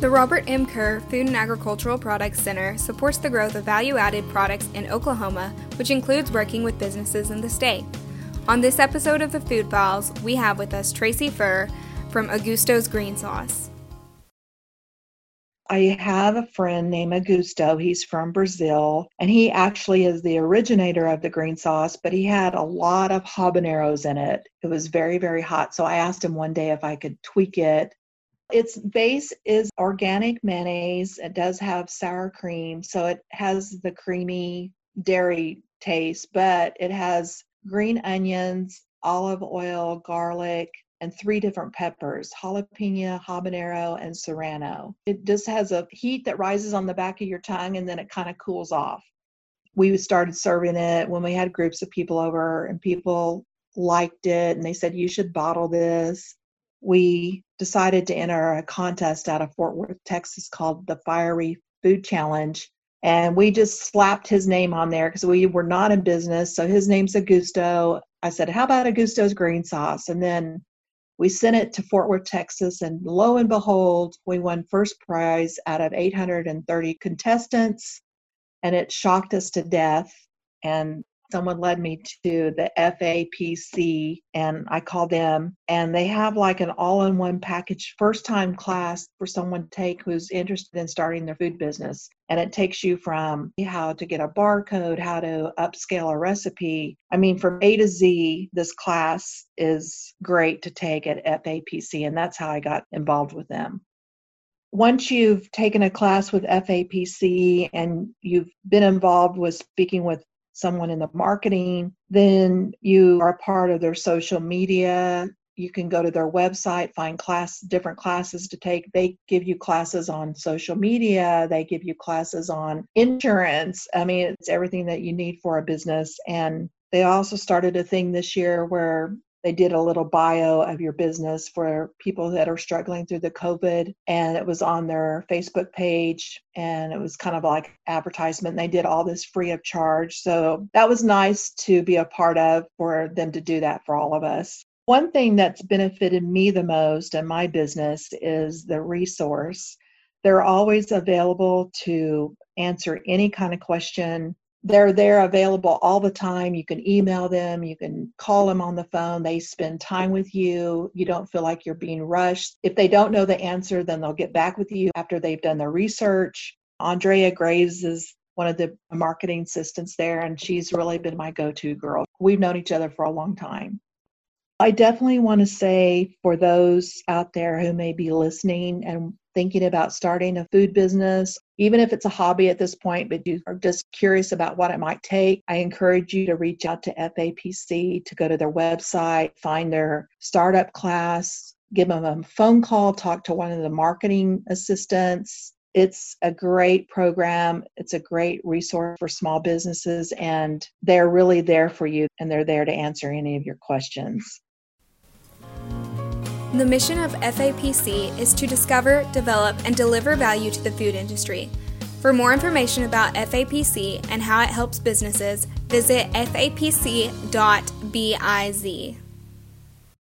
The Robert M. Kerr Food and Agricultural Products Center supports the growth of value added products in Oklahoma, which includes working with businesses in the state. On this episode of the Food Files, we have with us Tracy Furr from Augusto's Green Sauce. I have a friend named Augusto. He's from Brazil, and he actually is the originator of the green sauce, but he had a lot of habaneros in it. It was very, very hot. So I asked him one day if I could tweak it. Its base is organic mayonnaise. It does have sour cream, so it has the creamy dairy taste, but it has green onions, olive oil, garlic, and three different peppers jalapeno, habanero, and serrano. It just has a heat that rises on the back of your tongue and then it kind of cools off. We started serving it when we had groups of people over, and people liked it and they said, You should bottle this. We decided to enter a contest out of Fort Worth, Texas called the Fiery Food Challenge. And we just slapped his name on there because we were not in business. So his name's Augusto. I said, How about Augusto's green sauce? And then we sent it to Fort Worth, Texas, and lo and behold, we won first prize out of 830 contestants, and it shocked us to death. And someone led me to the FAPC and I called them and they have like an all-in-one package first time class for someone to take who's interested in starting their food business and it takes you from how to get a barcode, how to upscale a recipe. I mean from A to Z this class is great to take at FAPC and that's how I got involved with them once you've taken a class with FAPC and you've been involved with speaking with someone in the marketing, then you are part of their social media. You can go to their website, find class different classes to take. They give you classes on social media, they give you classes on insurance. I mean, it's everything that you need for a business. And they also started a thing this year where they did a little bio of your business for people that are struggling through the COVID, and it was on their Facebook page, and it was kind of like advertisement. They did all this free of charge, so that was nice to be a part of for them to do that for all of us. One thing that's benefited me the most in my business is the resource. They're always available to answer any kind of question they're there available all the time. You can email them, you can call them on the phone. They spend time with you. You don't feel like you're being rushed. If they don't know the answer, then they'll get back with you after they've done their research. Andrea Graves is one of the marketing assistants there, and she's really been my go to girl. We've known each other for a long time. I definitely want to say for those out there who may be listening and thinking about starting a food business, even if it's a hobby at this point, but you are just curious about what it might take, I encourage you to reach out to FAPC to go to their website, find their startup class, give them a phone call, talk to one of the marketing assistants. It's a great program. It's a great resource for small businesses, and they're really there for you and they're there to answer any of your questions. The mission of FAPC is to discover, develop, and deliver value to the food industry. For more information about FAPC and how it helps businesses, visit fapc.biz.